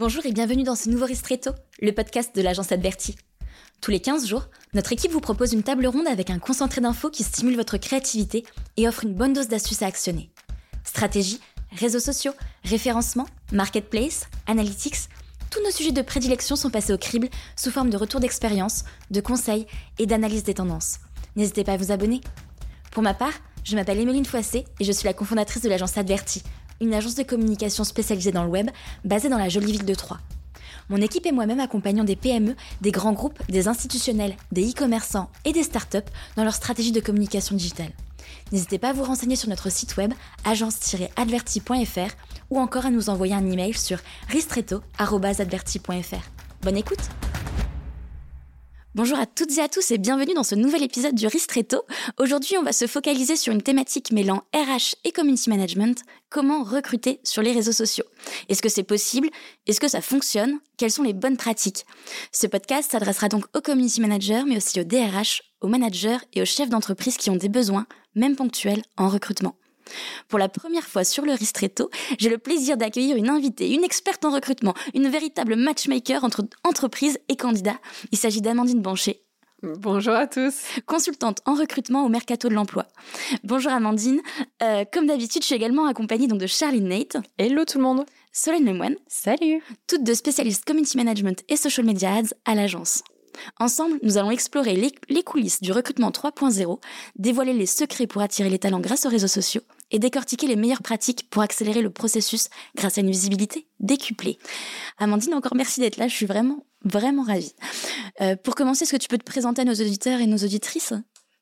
Bonjour et bienvenue dans ce nouveau Ristretto, le podcast de l'agence Adverti. Tous les 15 jours, notre équipe vous propose une table ronde avec un concentré d'infos qui stimule votre créativité et offre une bonne dose d'astuces à actionner. Stratégie, réseaux sociaux, référencement, marketplace, analytics, tous nos sujets de prédilection sont passés au crible sous forme de retours d'expérience, de conseils et d'analyse des tendances. N'hésitez pas à vous abonner. Pour ma part, je m'appelle Emeline Foissé et je suis la cofondatrice de l'agence Adverti, une agence de communication spécialisée dans le web, basée dans la jolie ville de Troyes. Mon équipe et moi-même accompagnons des PME, des grands groupes, des institutionnels, des e-commerçants et des startups dans leur stratégie de communication digitale. N'hésitez pas à vous renseigner sur notre site web agence-adverti.fr ou encore à nous envoyer un email sur ristretto.adverti.fr. Bonne écoute! Bonjour à toutes et à tous et bienvenue dans ce nouvel épisode du Ristretto. Aujourd'hui, on va se focaliser sur une thématique mêlant RH et community management. Comment recruter sur les réseaux sociaux Est-ce que c'est possible? Est-ce que ça fonctionne? Quelles sont les bonnes pratiques? Ce podcast s'adressera donc aux community managers, mais aussi aux DRH, aux managers et aux chefs d'entreprise qui ont des besoins, même ponctuels, en recrutement. Pour la première fois sur le Ristretto, j'ai le plaisir d'accueillir une invitée, une experte en recrutement, une véritable matchmaker entre entreprises et candidats. Il s'agit d'Amandine Banchet. Bonjour à tous. Consultante en recrutement au Mercato de l'Emploi. Bonjour Amandine. Euh, comme d'habitude, je suis également accompagnée donc de Charline Nate. Hello tout le monde. Solène Lemoine. Salut. Toutes deux spécialistes community management et social media ads à l'agence. Ensemble, nous allons explorer les, coulisses du recrutement 3.0, dévoiler les secrets pour attirer les talents grâce aux réseaux sociaux et décortiquer les meilleures pratiques pour accélérer le processus grâce à une visibilité décuplée. Amandine, encore merci d'être là, je suis vraiment, vraiment ravie. Euh, pour commencer, est-ce que tu peux te présenter à nos auditeurs et nos auditrices?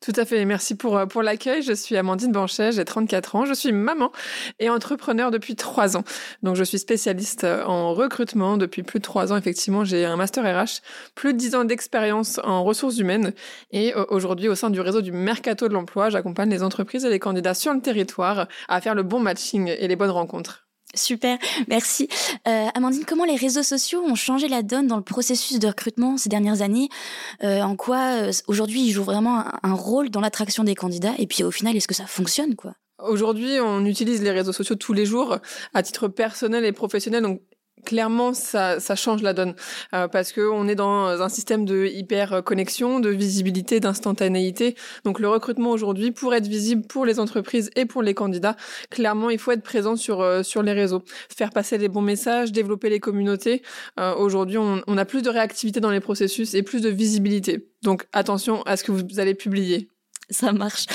Tout à fait, merci pour, euh, pour l'accueil. Je suis Amandine Banchet, j'ai 34 ans, je suis maman et entrepreneur depuis 3 ans. Donc je suis spécialiste euh, en recrutement depuis plus de 3 ans. Effectivement, j'ai un master RH, plus de 10 ans d'expérience en ressources humaines et euh, aujourd'hui au sein du réseau du Mercato de l'emploi, j'accompagne les entreprises et les candidats sur le territoire à faire le bon matching et les bonnes rencontres. Super, merci. Euh, Amandine, comment les réseaux sociaux ont changé la donne dans le processus de recrutement ces dernières années euh, En quoi euh, aujourd'hui ils jouent vraiment un, rôle dans l'attraction des candidats Et puis au final, est-ce que ça fonctionne quoi? Aujourd'hui, on utilise les réseaux sociaux tous les jours à titre personnel et professionnel. Clairement ça, ça change la donne euh, parce que on est dans un système de hyper connexion, de visibilité, d'instantanéité. Donc le recrutement aujourd'hui pour être visible pour les entreprises et pour les candidats, clairement il faut être présent sur euh, sur les réseaux, faire passer les bons messages, développer les communautés. Euh, aujourd'hui on, on a plus de réactivité dans les processus et plus de visibilité. Donc attention à ce que vous allez publier ça marche.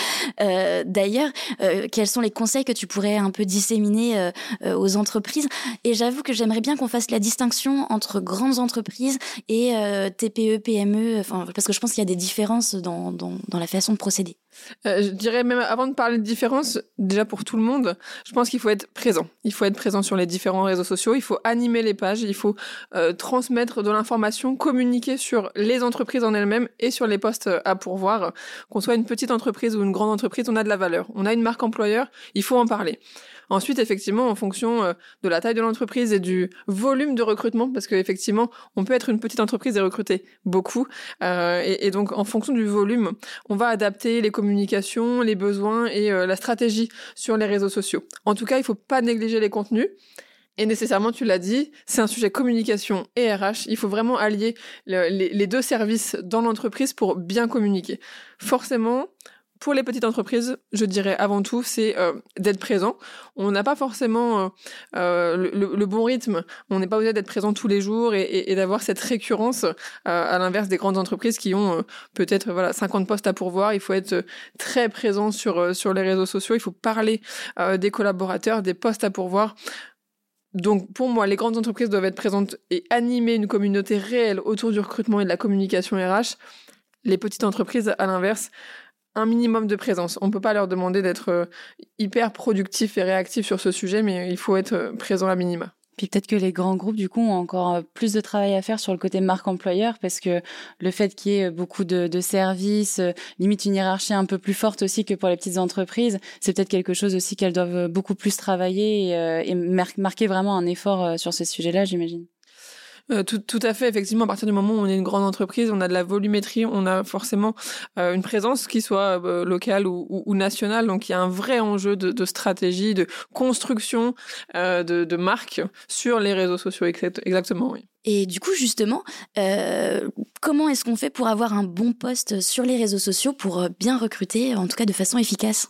Euh, D'ailleurs, euh, quels sont les conseils que tu pourrais un peu disséminer euh, aux entreprises? Et j'avoue que j'aimerais bien qu'on fasse la distinction entre grandes entreprises et TPE, PME, parce que je pense qu'il y a des différences dans, la façon de procéder. Je dirais même avant de parler de différence, déjà pour tout le monde, je pense qu'il faut être présent. Il faut être présent sur les différents réseaux sociaux, il faut animer les pages, il faut transmettre de l'information, communiquer sur les entreprises en elles-mêmes et sur les postes à pourvoir. Qu'on soit une petite entreprise ou une grande entreprise, on a de la valeur. On a une marque employeur, il faut en parler. Ensuite, effectivement, en fonction euh, de la taille de l'entreprise et du volume de recrutement, parce qu'effectivement, on peut être une petite entreprise et recruter beaucoup. Euh, et, donc, en fonction du volume, on va adapter les communications, les besoins et euh, la stratégie sur les réseaux sociaux. En tout cas, il faut pas négliger les contenus. Et nécessairement, tu l'as dit, c'est un sujet communication et RH. Il faut vraiment allier le, les, les deux services dans l'entreprise pour bien communiquer. Forcément, pour les petites entreprises, je dirais avant tout, c'est euh, d'être présent. On n'a pas forcément euh, euh, le, le, bon rythme. On n'est pas obligé d'être présent tous les jours et, et, et d'avoir cette récurrence. Euh, à l'inverse des grandes entreprises qui ont euh, peut-être voilà 50 postes à pourvoir. Il faut être très présent sur euh, sur les réseaux sociaux. Il faut parler des collaborateurs, des postes à pourvoir. Donc pour moi, les grandes entreprises doivent être présentes et animer une communauté réelle autour du recrutement et de la communication RH. Les petites entreprises, à l'inverse, un minimum de présence. On peut pas leur demander d'être euh, hyper productif et réactif sur ce sujet, mais il faut être euh, présent à minima. Puis peut-être que les grands groupes, du coup, ont encore euh, plus de travail à faire sur le côté marque employeur, parce que le fait qu'il y ait beaucoup de, services, limite une hiérarchie un peu plus forte aussi que pour les petites entreprises, c'est peut-être quelque chose aussi qu'elles doivent beaucoup plus travailler et, et marquer vraiment un effort sur ces sujets-là, j'imagine. Euh, tout, tout, à fait, effectivement, à partir du moment où on est une grande entreprise, on a de la volumétrie, on a forcément euh, une présence qui soit euh, locale ou, ou, nationale. Donc il y a un vrai enjeu de, de stratégie, de construction de, de marque sur les réseaux sociaux, exactement, oui. Et du coup, justement, comment est-ce qu'on fait pour avoir un bon poste sur les réseaux sociaux pour bien recruter, en tout cas de façon efficace?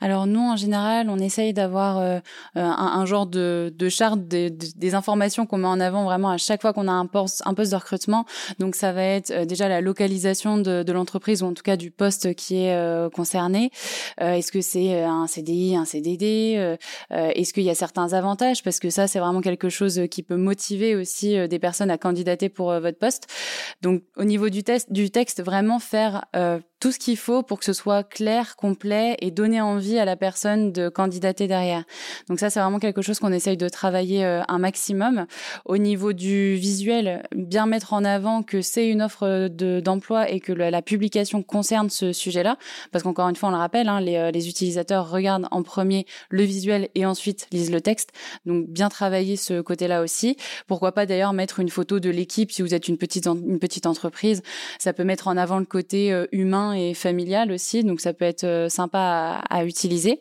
Alors nous, en général, on essaye d'avoir euh, un, un, genre de, de charte des, des informations qu'on met en avant vraiment à chaque fois qu'on a un poste, un poste de recrutement. Donc ça va être euh, déjà la localisation de, de l'entreprise ou en tout cas du poste qui est euh, concerné. Euh, est-ce que c'est un CDI, un CDD euh, Est-ce qu'il y a certains avantages? Parce que ça, c'est vraiment quelque chose qui peut motiver aussi des personnes à candidater pour votre poste. Donc au niveau du, test, du texte, vraiment faire tout ce qu'il faut pour que ce soit clair, complet et donner envie à la personne de candidater derrière. Donc ça, c'est vraiment quelque chose qu'on essaye de travailler euh, un maximum. Au niveau du visuel, bien mettre en avant que c'est une offre d'emploi et que la publication concerne ce sujet-là. Parce qu'encore une fois, on le rappelle, hein, les, euh, les utilisateurs regardent en premier le visuel et ensuite lisent le texte. Donc bien travailler ce côté-là aussi. Pourquoi pas d'ailleurs mettre une photo de l'équipe si vous êtes une petite, entreprise. Ça peut mettre en avant le côté euh, et familial aussi, donc ça peut être euh, sympa à, à, utiliser.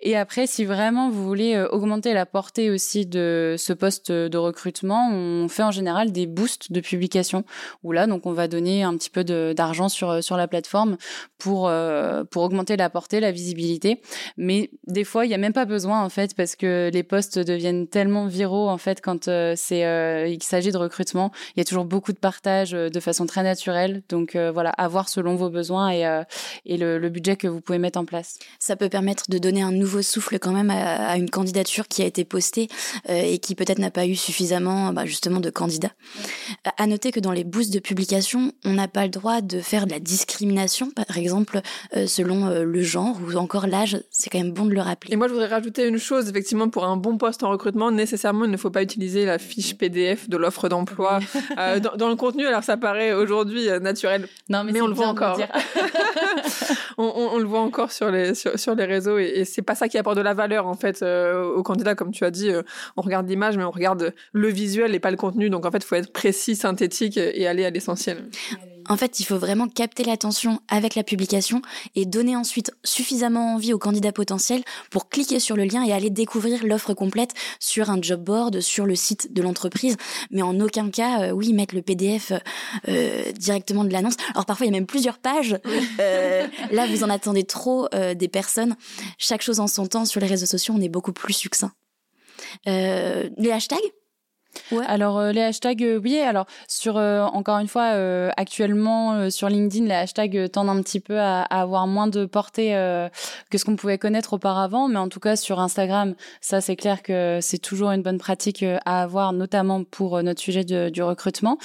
Et après, si vraiment vous voulez euh, augmenter la portée aussi de ce poste de recrutement, on fait en général des boosts de publication où là, donc on va donner un petit peu d'argent sur sur la plateforme pour euh, pour augmenter la portée, la visibilité. Mais des fois, il y a même pas besoin en fait parce que les postes deviennent tellement viraux en fait quand il s'agit de recrutement. Il y a toujours beaucoup de partage de façon très naturelle. Donc voilà, avoir selon vos besoins et, euh, et le, le, budget que vous pouvez mettre en place. Ça peut permettre de donner un nouveau souffle quand même à, à une candidature qui a été postée euh, et qui peut-être n'a pas eu suffisamment bah, justement de candidats. Ouais. À noter que dans les boosts de publication, on n'a pas le droit de faire de la discrimination, par exemple euh, selon euh, le genre ou encore l'âge. C'est quand même bon de le rappeler. Et moi, je voudrais rajouter une chose. Effectivement, pour un bon poste en recrutement, nécessairement, il ne faut pas utiliser la fiche PDF de l'offre d'emploi euh, dans, dans, le contenu. Alors, ça paraît aujourd'hui naturel, non, mais, mais on le voit encore. on, on, on, le voit encore sur les, sur, les réseaux et, c'est pas ça qui apporte de la valeur en fait euh, aux candidats. Comme tu as dit, euh, on regarde l'image, mais on regarde le visuel et pas le contenu. Donc en fait, il faut être précis, synthétique et aller à l'essentiel. En fait, il faut vraiment capter l'attention avec la publication et donner ensuite suffisamment envie aux candidats potentiels pour cliquer sur le lien et aller découvrir l'offre complète sur un job board, sur le site de l'entreprise. Mais en aucun cas, euh, oui, mettre le PDF euh, directement de l'annonce. Alors parfois, il y a même plusieurs pages. Euh, là, vous en attendez trop euh, des personnes. Chaque chose en son temps. Sur les réseaux sociaux, on est beaucoup plus succinct. Euh, les hashtags? Ouais. Alors euh, les hashtags, euh, oui. Alors sur euh, encore une fois, euh, actuellement euh, sur LinkedIn, les hashtags tendent un petit peu à, à avoir moins de portée que ce qu'on pouvait connaître auparavant. Mais en tout cas sur Instagram, ça c'est clair que c'est toujours une bonne pratique à avoir, notamment pour notre sujet de, du recrutement.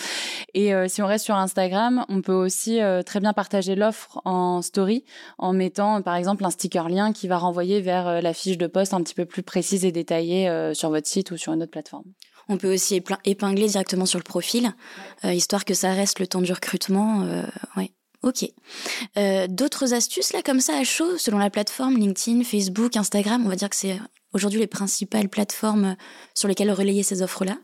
Et si on reste sur Instagram, on peut aussi très bien partager l'offre en story en mettant par exemple un sticker lien qui va renvoyer vers la fiche de poste un petit peu plus précise et détaillée sur votre site ou sur une autre plateforme. On peut aussi épingler directement sur le profil, euh, histoire que ça reste le temps du recrutement. Euh. Ok. Euh, D'autres astuces là comme ça à chaud, selon la plateforme LinkedIn, Facebook, Instagram, on va dire que c'est aujourd'hui les principales plateformes sur lesquelles relayer ces offres-là?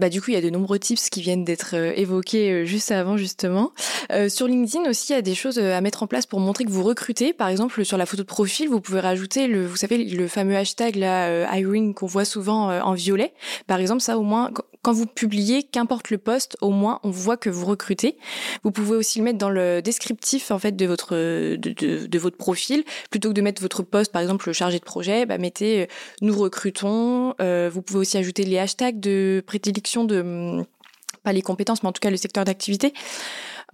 Bah, du coup, il y a de nombreux tips qui viennent d'être euh, évoqués euh, juste avant, justement. Euh, sur LinkedIn aussi, il y a des choses à mettre en place pour montrer que vous recrutez. Par exemple, sur la photo de profil, vous pouvez rajouter le, vous savez, le fameux hashtag là, hiring qu'on voit souvent en violet. Par exemple, ça au moins, quand vous publiez, qu'importe le poste, au moins on voit que vous recrutez. Vous pouvez aussi le mettre dans le descriptif en fait de votre de, de, de votre profil, plutôt que de mettre votre poste, par exemple le chargé de projet, bah, mettez nous recrutons. vous pouvez aussi ajouter les hashtags de prédilection de pas les compétences, mais en tout cas le secteur d'activité.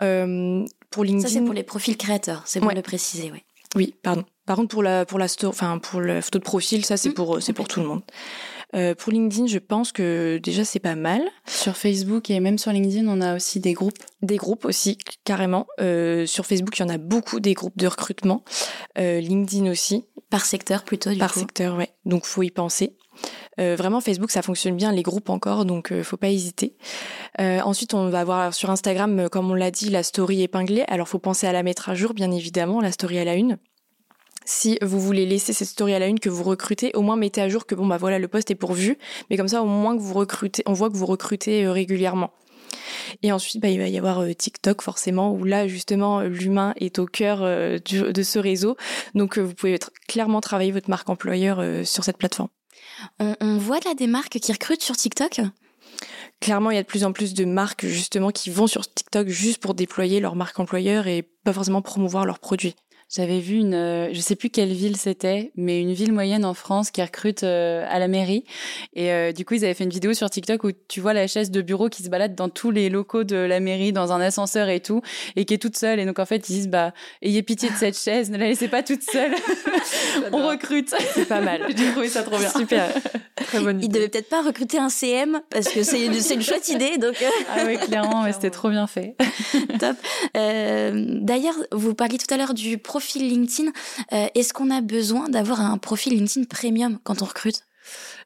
Euh, pour LinkedIn, ça c'est pour les profils créateurs, c'est bon ouais. de le préciser, oui. Oui, pardon. Par contre, pour la pour la enfin pour la photo de profil, ça c'est mmh, pour c'est pour tout le monde. Euh, pour LinkedIn, je pense que déjà c'est pas mal. Sur Facebook et même sur LinkedIn, on a aussi des groupes. Des groupes aussi, carrément. Euh, sur Facebook, il y en a beaucoup des groupes de recrutement. Euh, LinkedIn aussi. Par secteur plutôt. Du Par coup. secteur, ouais. Donc faut y penser. Euh, vraiment, Facebook, ça fonctionne bien, les groupes encore, donc euh, faut pas hésiter. Euh, ensuite, on va avoir sur Instagram, comme on l'a dit, la story épinglée. Alors, faut penser à la mettre à jour, bien évidemment, la story à la une. Si vous voulez laisser cette story à la une que vous recrutez, au moins mettez à jour que bon bah voilà le poste est pourvu, mais comme ça au moins que vous recrutez, on voit que vous recrutez régulièrement. Et ensuite, bah, il va y avoir TikTok forcément, où là justement l'humain est au cœur de ce réseau. Donc vous pouvez clairement travailler votre marque employeur sur cette plateforme. On, on voit là des marques qui recrutent sur TikTok? Clairement, il y a de plus en plus de marques justement qui vont sur TikTok juste pour déployer leur marque employeur et pas forcément promouvoir leurs produits. J'avais vu une, euh, je sais plus quelle ville c'était, mais une ville moyenne en France qui recrute euh, à la mairie. Et euh, du coup, ils avaient fait une vidéo sur TikTok où tu vois la chaise de bureau qui se balade dans tous les locaux de la mairie, dans un ascenseur et tout, et qui est toute seule. Et donc en fait, ils disent bah ayez pitié de cette chaise, ne la laissez pas toute seule. On recrute. C'est pas mal. J'ai trouvé ça trop bien. Super. Très bonne idée. Ils devaient peut-être pas recruter un CM parce que c'est une, une chouette idée. Donc ah oui, clairement, c'était trop bien fait. Top. D'ailleurs, vous parliez tout à l'heure du profil LinkedIn, euh, est-ce qu'on a besoin d'avoir un profil LinkedIn premium quand on recrute?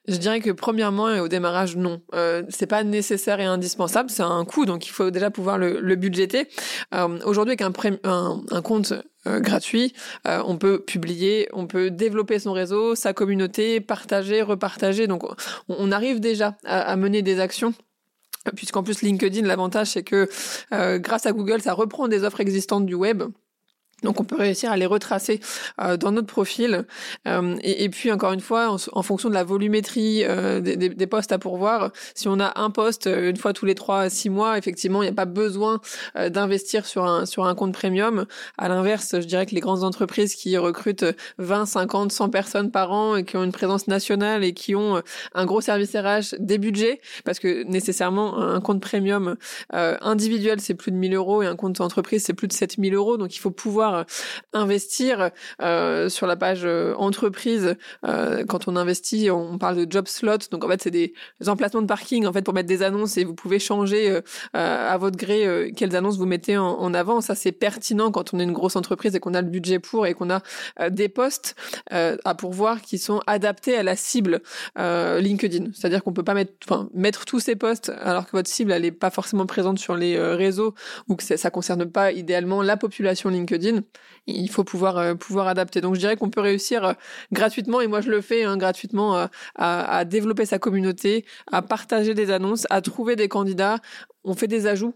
Je dirais que premièrement et au démarrage non, euh, c'est pas nécessaire et indispensable, c'est un coût donc il faut déjà pouvoir le, budgéter. Euh, Aujourd'hui avec un, compte euh, gratuit, on peut publier, on peut développer son réseau, sa communauté, partager, repartager. Donc on, arrive déjà à, mener des actions puisqu'en plus LinkedIn, l'avantage c'est que grâce à Google, ça reprend des offres existantes du web. Donc on peut réussir à les retracer euh, dans notre profil. Euh, et, puis encore une fois, en, fonction de la volumétrie euh, des, des, postes à pourvoir, si on a un poste euh, une fois tous les trois six mois, effectivement, il n'y a pas besoin euh, d'investir sur un sur un compte premium. À l'inverse, je dirais que les grandes entreprises qui recrutent 20, 50, 100 personnes par an et qui ont une présence nationale et qui ont un gros service RH, des budgets, parce que nécessairement un compte premium individuel c'est plus de 1000 euros et un compte entreprise c'est plus de 7000 euros, donc il faut pouvoir euh, investir euh, sur la page euh, entreprise. quand on investit, on parle de job slot. Donc en fait, c'est des emplacements de parking en fait pour mettre des annonces et vous pouvez changer à votre gré quelles annonces vous mettez en, avant. Ça c'est pertinent quand on est une grosse entreprise et qu'on a le budget pour et qu'on a des postes à pourvoir qui sont adaptés à la cible LinkedIn. C'est-à-dire qu'on peut pas mettre, enfin, mettre tous ces postes alors que votre cible elle est pas forcément présente sur les réseaux ou que ça, ça concerne pas idéalement la population LinkedIn il faut pouvoir euh, pouvoir adapter. Donc je dirais qu'on peut réussir euh, gratuitement et moi je le fais hein, gratuitement euh, à, développer sa communauté, à partager des annonces, à trouver des candidats. On fait des ajouts.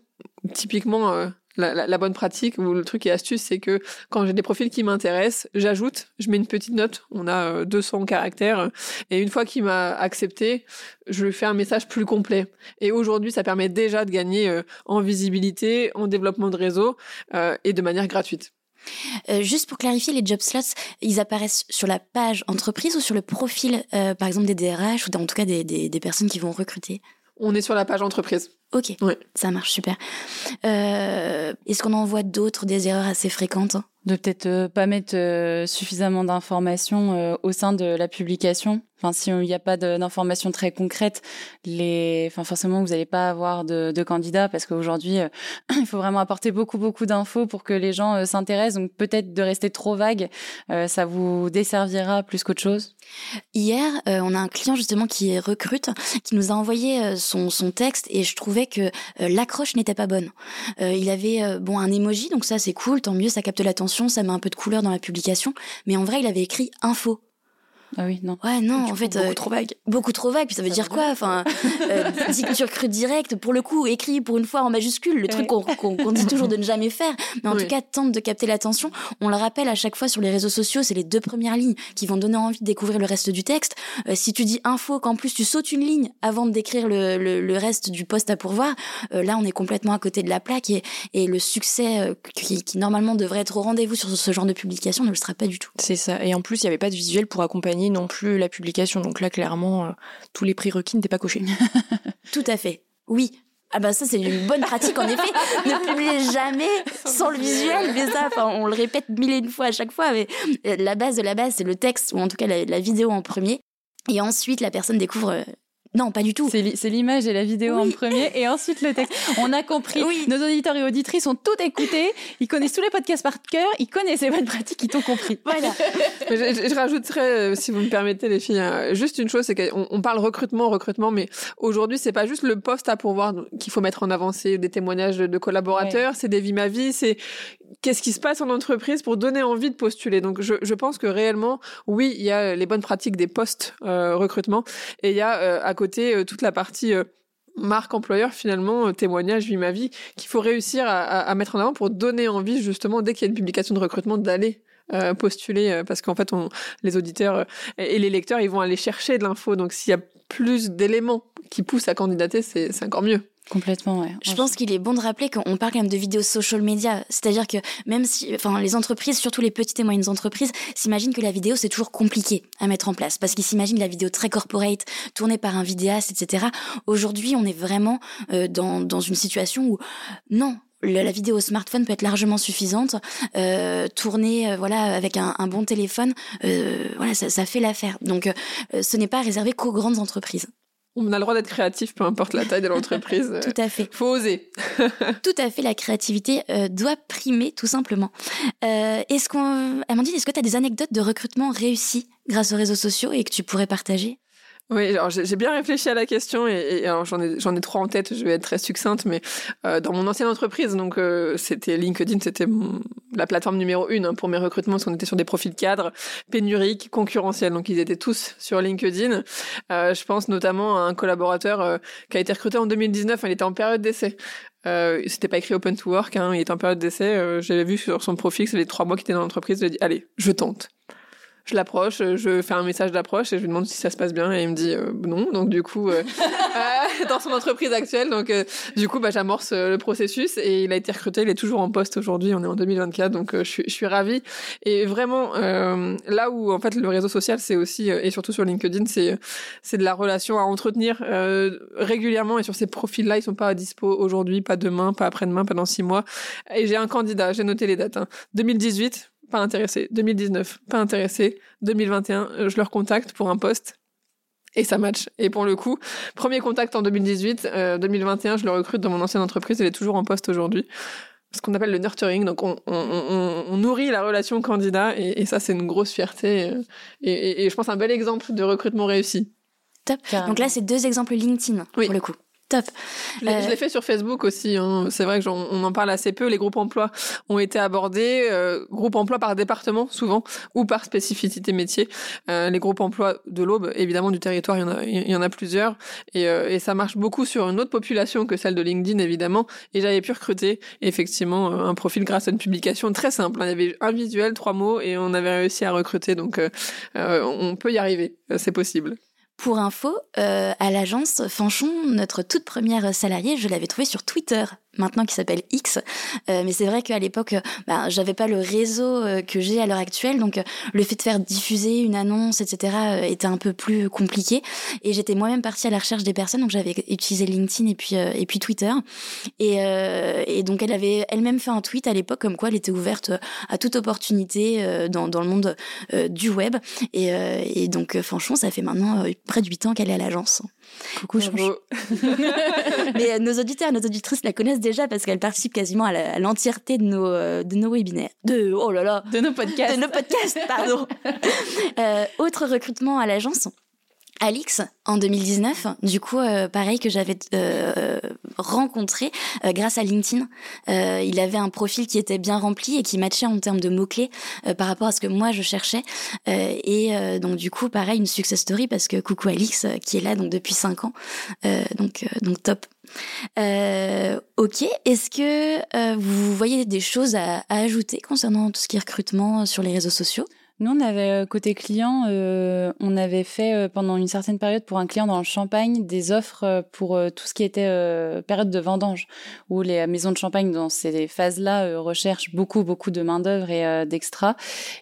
Typiquement, la, la, bonne pratique ou le truc et astuce, c'est que quand j'ai des profils qui m'intéressent, j'ajoute, je mets une petite note. On a 200 caractères et une fois qu'il m'a accepté, je lui fais un message plus complet. Et aujourd'hui, ça permet déjà de gagner en visibilité, en développement de réseau et de manière gratuite. Euh, juste pour clarifier, les job slots, ils apparaissent sur la page entreprise ou sur le profil, euh, par exemple, des DRH ou en tout cas des, personnes qui vont recruter? On est sur la page entreprise. Ok, ouais. ça marche super. Euh, Est-ce qu'on en voit d'autres, des erreurs assez fréquentes? De peut-être euh, pas mettre suffisamment d'informations au sein de la publication Enfin, s'il n'y a pas d'informations très concrètes, les, enfin, forcément, vous n'allez pas avoir de, de candidats parce qu'aujourd'hui, euh, il faut vraiment apporter beaucoup, beaucoup d'infos pour que les gens euh, s'intéressent. Donc, peut-être de rester trop vague, euh, ça vous desservira plus qu'autre chose? Hier, on a un client justement qui recrute, qui nous a envoyé son, son texte et je trouvais que l'accroche n'était pas bonne. il avait bon un emoji, donc ça c'est cool, tant mieux, ça capte l'attention, ça met un peu de couleur dans la publication. Mais en vrai, il avait écrit info. Ah oui, non. Ouais, non, en fait. Beaucoup euh, trop vague. Beaucoup trop vague. Puis ça veut dire quoi Enfin, euh, dit que tu recrutes direct, pour le coup, écrit pour une fois en majuscule, le truc qu'on dit toujours de ne jamais faire. Mais en tout cas, tente de capter l'attention. On le rappelle à chaque fois sur les réseaux sociaux, c'est les deux premières lignes qui vont donner envie de découvrir le reste du texte. Euh, si tu dis info, qu'en plus tu sautes une ligne avant de décrire le, le, le reste du poste à pourvoir, euh, là, on est complètement à côté de la plaque et, et le succès euh, qui, qui, normalement devrait être au rendez-vous sur ce genre de publication ne le sera pas du tout. C'est ça. Et en plus, il n'y avait pas de visuel pour accompagner non plus la publication. Donc là, clairement, euh, tous les prérequis n'étaient pas cochés. Tout à fait. Oui, ah bah ça c'est une bonne pratique en effet. ne publiez jamais sans le visuel, mais ça, enfin, on le répète mille et une fois à chaque fois. Mais euh, la base de la base, c'est le texte ou en tout cas la, la, vidéo en premier. Et ensuite, la personne découvre euh, non, pas du tout. C'est l'image et la vidéo en premier et ensuite le texte. On a compris. Oui. Nos auditeurs et auditrices ont tout écouté. Ils connaissent tous les podcasts par cœur. Ils connaissent les bonnes pratiques. Ils t'ont compris. Voilà. je, je, rajouterais, euh, si vous me permettez, les filles, hein, juste une chose, c'est qu'on on parle recrutement, recrutement, mais aujourd'hui, c'est pas juste le poste à pourvoir qu'il faut mettre en avant. C'est des témoignages de, de collaborateurs, ouais. c'est des vies ma vie, c'est qu'est-ce qui se passe en entreprise pour donner envie de postuler. Donc, je, je pense que réellement, oui, il y a les bonnes pratiques des postes euh, recrutement et il y a euh, à côté euh, toute la partie marque employeur finalement témoignage vie ma vie qu'il faut réussir à, mettre en avant pour donner envie justement dès qu'il y a une publication de recrutement d'aller euh, postuler euh, parce qu'en fait les auditeurs euh, et les lecteurs ils vont aller chercher de l'info. Donc s'il y a plus d'éléments qui poussent à candidater c'est encore mieux Complètement, ouais. Je pense qu'il est bon de rappeler qu'on parle quand même de vidéos social media. C'est-à-dire que même si, enfin, les entreprises, surtout les petites et moyennes entreprises, s'imaginent que la vidéo, c'est toujours compliqué à mettre en place. Parce qu'ils s'imaginent la vidéo très corporate, tournée par un vidéaste, etc. Aujourd'hui, on est vraiment dans, dans une situation où, non, la vidéo smartphone peut être largement suffisante. Euh, tourner euh, voilà avec un, bon téléphone, euh, voilà ça, fait l'affaire. Donc euh, ce n'est pas réservé qu'aux grandes entreprises. On a le droit d'être créatif, peu importe la taille de l'entreprise. tout à fait. Faut oser. tout à fait, la créativité doit primer, tout simplement. est-ce qu'on, Amandine, est-ce que tu as des anecdotes de recrutement réussies grâce aux réseaux sociaux et que tu pourrais partager? Oui, j'ai bien réfléchi à la question et, j'en ai ai trois en tête. Je vais être très succincte, mais euh, dans mon ancienne entreprise, donc euh, c'était LinkedIn, c'était la plateforme numéro une hein, pour mes recrutements, parce qu'on était sur des profils cadres, pénuriques, concurrentiels, donc ils étaient tous sur LinkedIn. Euh, je pense notamment à un collaborateur euh, qui a été recruté en 2019. Il était en période d'essai. Euh, c'était pas écrit open to work, hein, il était en période d'essai. Euh, J'avais vu sur son profil que c'était trois mois qu'il était dans l'entreprise. J'ai dit allez, je tente je l'approche, je fais un message d'approche et je lui demande si ça se passe bien et il me dit euh, non. Donc du coup, euh, euh, dans son entreprise actuelle, donc du coup, bah, j'amorce le processus et il a été recruté. Il est toujours en poste aujourd'hui. On est en 2024, donc je, suis, je suis ravie. Et vraiment, là où en fait le réseau social, c'est aussi et surtout sur LinkedIn, c'est c'est de la relation à entretenir régulièrement et sur ces profils-là, ils sont pas à dispo aujourd'hui, pas demain, pas après-demain, pas dans six mois. Et j'ai un candidat, j'ai noté les dates. Hein. 2018, pas intéressé. 2019, pas intéressé. 2021, euh, je leur contacte pour un poste. Et ça match. Et pour le coup, premier contact en 2018, 2021, euh, je le recrute dans mon ancienne entreprise. Elle est toujours en poste aujourd'hui. Ce qu'on appelle le nurturing. Donc, on, on, on, nourrit la relation candidat. Et, ça, c'est une grosse fierté. Euh, et, et, je pense un bel exemple de recrutement réussi. Top. Donc là, c'est deux exemples LinkedIn pour le coup. Top. Je l'ai euh, fait sur Facebook aussi. Hein. C'est vrai que on en parle assez peu. Les groupes emploi ont été abordés, euh, groupes emploi par département souvent ou par spécificité métier. Euh, les groupes emploi de l'Aube, évidemment du territoire, il y en a, il y en a plusieurs, et, euh, et, ça marche beaucoup sur une autre population que celle de LinkedIn évidemment. Et j'avais pu recruter effectivement un profil grâce à une publication très simple. Il y avait un visuel, trois mots, et on avait réussi à recruter. Donc on peut y arriver, c'est possible. Pour info, euh, à l'agence Fanchon, notre toute première salariée, je l'avais trouvée sur Twitter maintenant qui s'appelle X. Euh, mais c'est vrai qu'à l'époque, bah, j'avais pas le réseau euh, que j'ai à l'heure actuelle, donc euh, le fait de faire diffuser une annonce, etc., était un peu plus compliqué. Et j'étais moi-même partie à la recherche des personnes, donc j'avais utilisé LinkedIn et puis et puis Twitter. Et, et donc elle avait elle-même fait un tweet à l'époque comme quoi elle était ouverte à toute opportunité dans, dans le monde du web. Et, et donc franchement, ça fait maintenant près de huit ans qu'elle est à l'agence. Coucou, Bravo. Mais euh, nos auditeurs et nos auditrices la connaissent déjà parce qu'elle participe quasiment à l'entièreté de nos euh, de nos webinaires, de oh là là, de nos podcasts, de nos podcasts, pardon. euh, autre recrutement à l'agence. Alix en 2019, du coup, euh, pareil que j'avais euh, rencontré euh, grâce à LinkedIn. il avait un profil qui était bien rempli et qui matchait en termes de mots clés par rapport à ce que moi je cherchais. et donc du coup, pareil, une success story parce que coucou Alix qui est là donc depuis cinq ans, donc donc top. ok, est-ce que vous voyez des choses à, à ajouter concernant tout ce qui est recrutement sur les réseaux sociaux? Nous, on avait euh, côté client, euh, on avait fait euh, pendant une certaine période pour un client dans le Champagne des offres pour tout ce qui était période de vendange, où les maisons de Champagne dans ces phases-là recherchent beaucoup beaucoup de main d'œuvre et d'extra.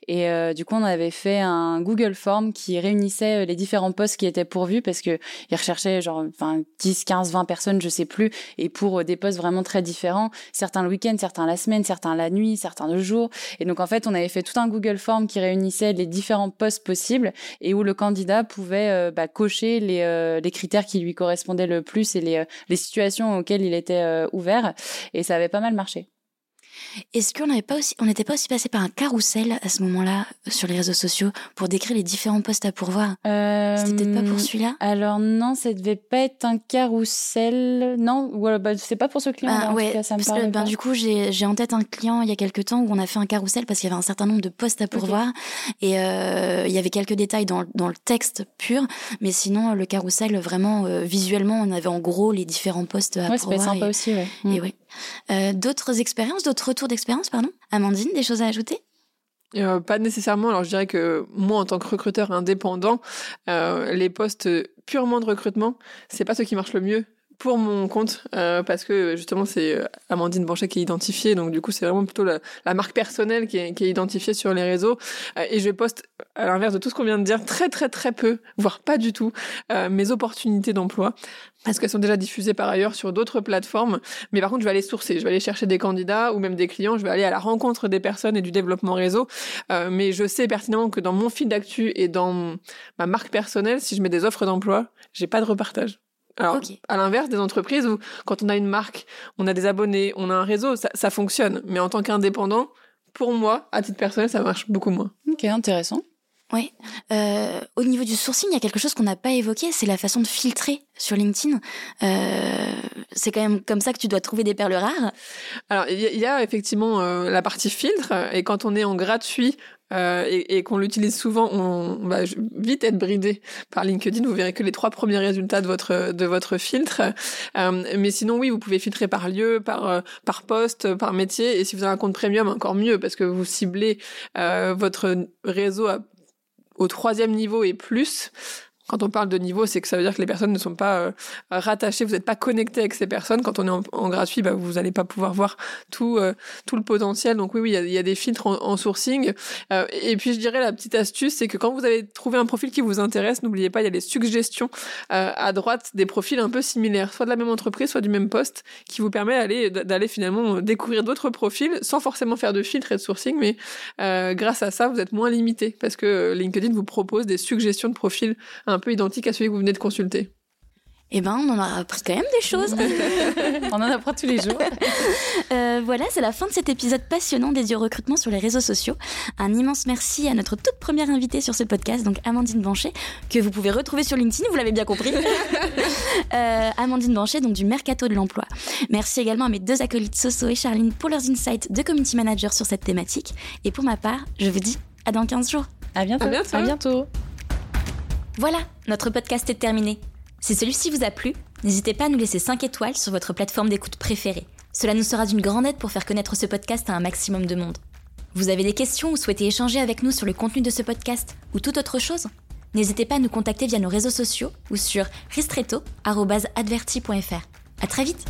Et du coup, on avait fait un Google Form qui réunissait les différents postes qui étaient pourvus parce que ils recherchaient genre enfin 10, 15, 20 personnes, je sais plus, et pour des postes vraiment très différents, certains le week-end, certains la semaine, certains la nuit, certains le jour. Et donc en fait, on avait fait tout un Google Form qui réunissait les différents postes possibles et où le candidat pouvait euh, bah, cocher les, euh, les, critères qui lui correspondaient le plus et les, euh, les situations auxquelles il était ouvert. Et ça avait pas mal marché. Est-ce qu'on n'avait pas aussi, on n'était pas aussi passé par un carrousel à ce moment-là euh, sur les réseaux sociaux pour décrire les différents postes à pourvoir? Euh, C'était peut-être pas pour celui-là? Alors non, ça devait pas être un carrousel. Non, ou bah, c'est pas pour ce client. Ah, en ouais, cas, ça me parce que, parle ben, du coup, j'ai en tête un client il y a quelques temps où on a fait un carrousel parce qu'il y avait un certain nombre de postes à pourvoir et euh, il y avait quelques détails dans, dans le texte pur, mais sinon le carrousel vraiment euh, visuellement on avait en gros les différents postes à Ouais, pourvoir. sympa et, aussi, ouais. et Mm. ouais. Euh, d'autres expériences, d'autres retours d'expérience, pardon? Amandine, des choses à ajouter? Euh, pas nécessairement. Alors je dirais que moi, en tant que recruteur indépendant, euh, les postes purement de recrutement, c'est pas ce qui marche le mieux pour mon compte euh, parce que justement c'est euh, Amandine Banchet qui est identifiée donc du coup c'est vraiment plutôt la, la marque personnelle qui est, qui est identifiée sur les réseaux. Euh, et je poste à l'inverse de tout ce qu'on vient de dire très très très peu voire pas du tout euh, mes opportunités d'emploi parce qu'elles sont déjà diffusées par ailleurs sur d'autres plateformes. Mais par contre je vais aller sourcer je vais aller chercher des candidats ou même des clients je vais aller à la rencontre des personnes et du développement réseau. Euh, mais je sais pertinemment que dans mon fil d'actu et dans ma marque personnelle si je mets des offres d'emploi j'ai pas de repartage alors, Ok. à l'inverse des entreprises où, quand on a une marque, on a des abonnés, on a un réseau, ça, ça fonctionne. Mais en tant qu'indépendant, pour moi, à titre personnel, ça marche beaucoup moins. Ok, intéressant. Oui. Euh, au niveau du sourcing, il y a quelque chose qu'on n'a pas évoqué, c'est la façon de filtrer sur LinkedIn. Euh, c'est quand même comme ça que tu dois trouver des perles rares. Alors, il y, a- il y a effectivement euh, la partie filtre, et quand on est en gratuit euh, et, et qu'on l'utilise souvent, on, va vite être bridé par LinkedIn. Vous verrez que les trois premiers résultats de votre de votre filtre. Euh, mais sinon, oui, vous pouvez filtrer par lieu, par euh, par poste, par métier. Et si vous avez un compte premium, encore mieux parce que vous ciblez euh, votre réseau à- au troisième niveau et plus. Quand on parle de niveau, c'est que ça veut dire que les personnes ne sont pas euh, rattachées, vous n'êtes pas connecté avec ces personnes. Quand on est en, gratuit, bah, vous n'allez pas pouvoir voir tout, euh, tout le potentiel. Donc oui, oui, il y a, des filtres en, sourcing. Euh, et puis je dirais la petite astuce, c'est que quand vous avez trouvé un profil qui vous intéresse, n'oubliez pas, il y a les suggestions à droite des profils un peu similaires, soit de la même entreprise, soit du même poste, qui vous permet d'aller d'aller finalement découvrir d'autres profils sans forcément faire de filtre et de sourcing, mais grâce à ça, vous êtes moins limité parce que LinkedIn vous propose des suggestions de profils un peu identiques à celui que vous venez de consulter. Eh ben, on en a appris quand même des choses. On en apprend tous les jours. Euh, voilà, c'est la fin de cet épisode passionnant dédié au recrutement sur les réseaux sociaux. Un immense merci à notre toute première invitée sur ce podcast, donc Amandine Banchet, que vous pouvez retrouver sur LinkedIn, vous l'avez bien compris. Euh, Amandine Banchet, donc du Mercato de l'Emploi. Merci également à mes deux acolytes Soso et Charline pour leurs insights de community manager sur cette thématique. Et pour ma part, je vous dis à dans 15 jours. À bientôt. À bientôt. À bientôt. Voilà, notre podcast est terminé. Si celui-ci vous a plu, n'hésitez pas à nous laisser 5 étoiles sur votre plateforme d'écoute préférée. Cela nous sera d'une grande aide pour faire connaître ce podcast à un maximum de monde. Vous avez des questions ou souhaitez échanger avec nous sur le contenu de ce podcast ou toute autre chose? N'hésitez pas à nous contacter via nos réseaux sociaux ou sur ristretto.adverti.fr. À très vite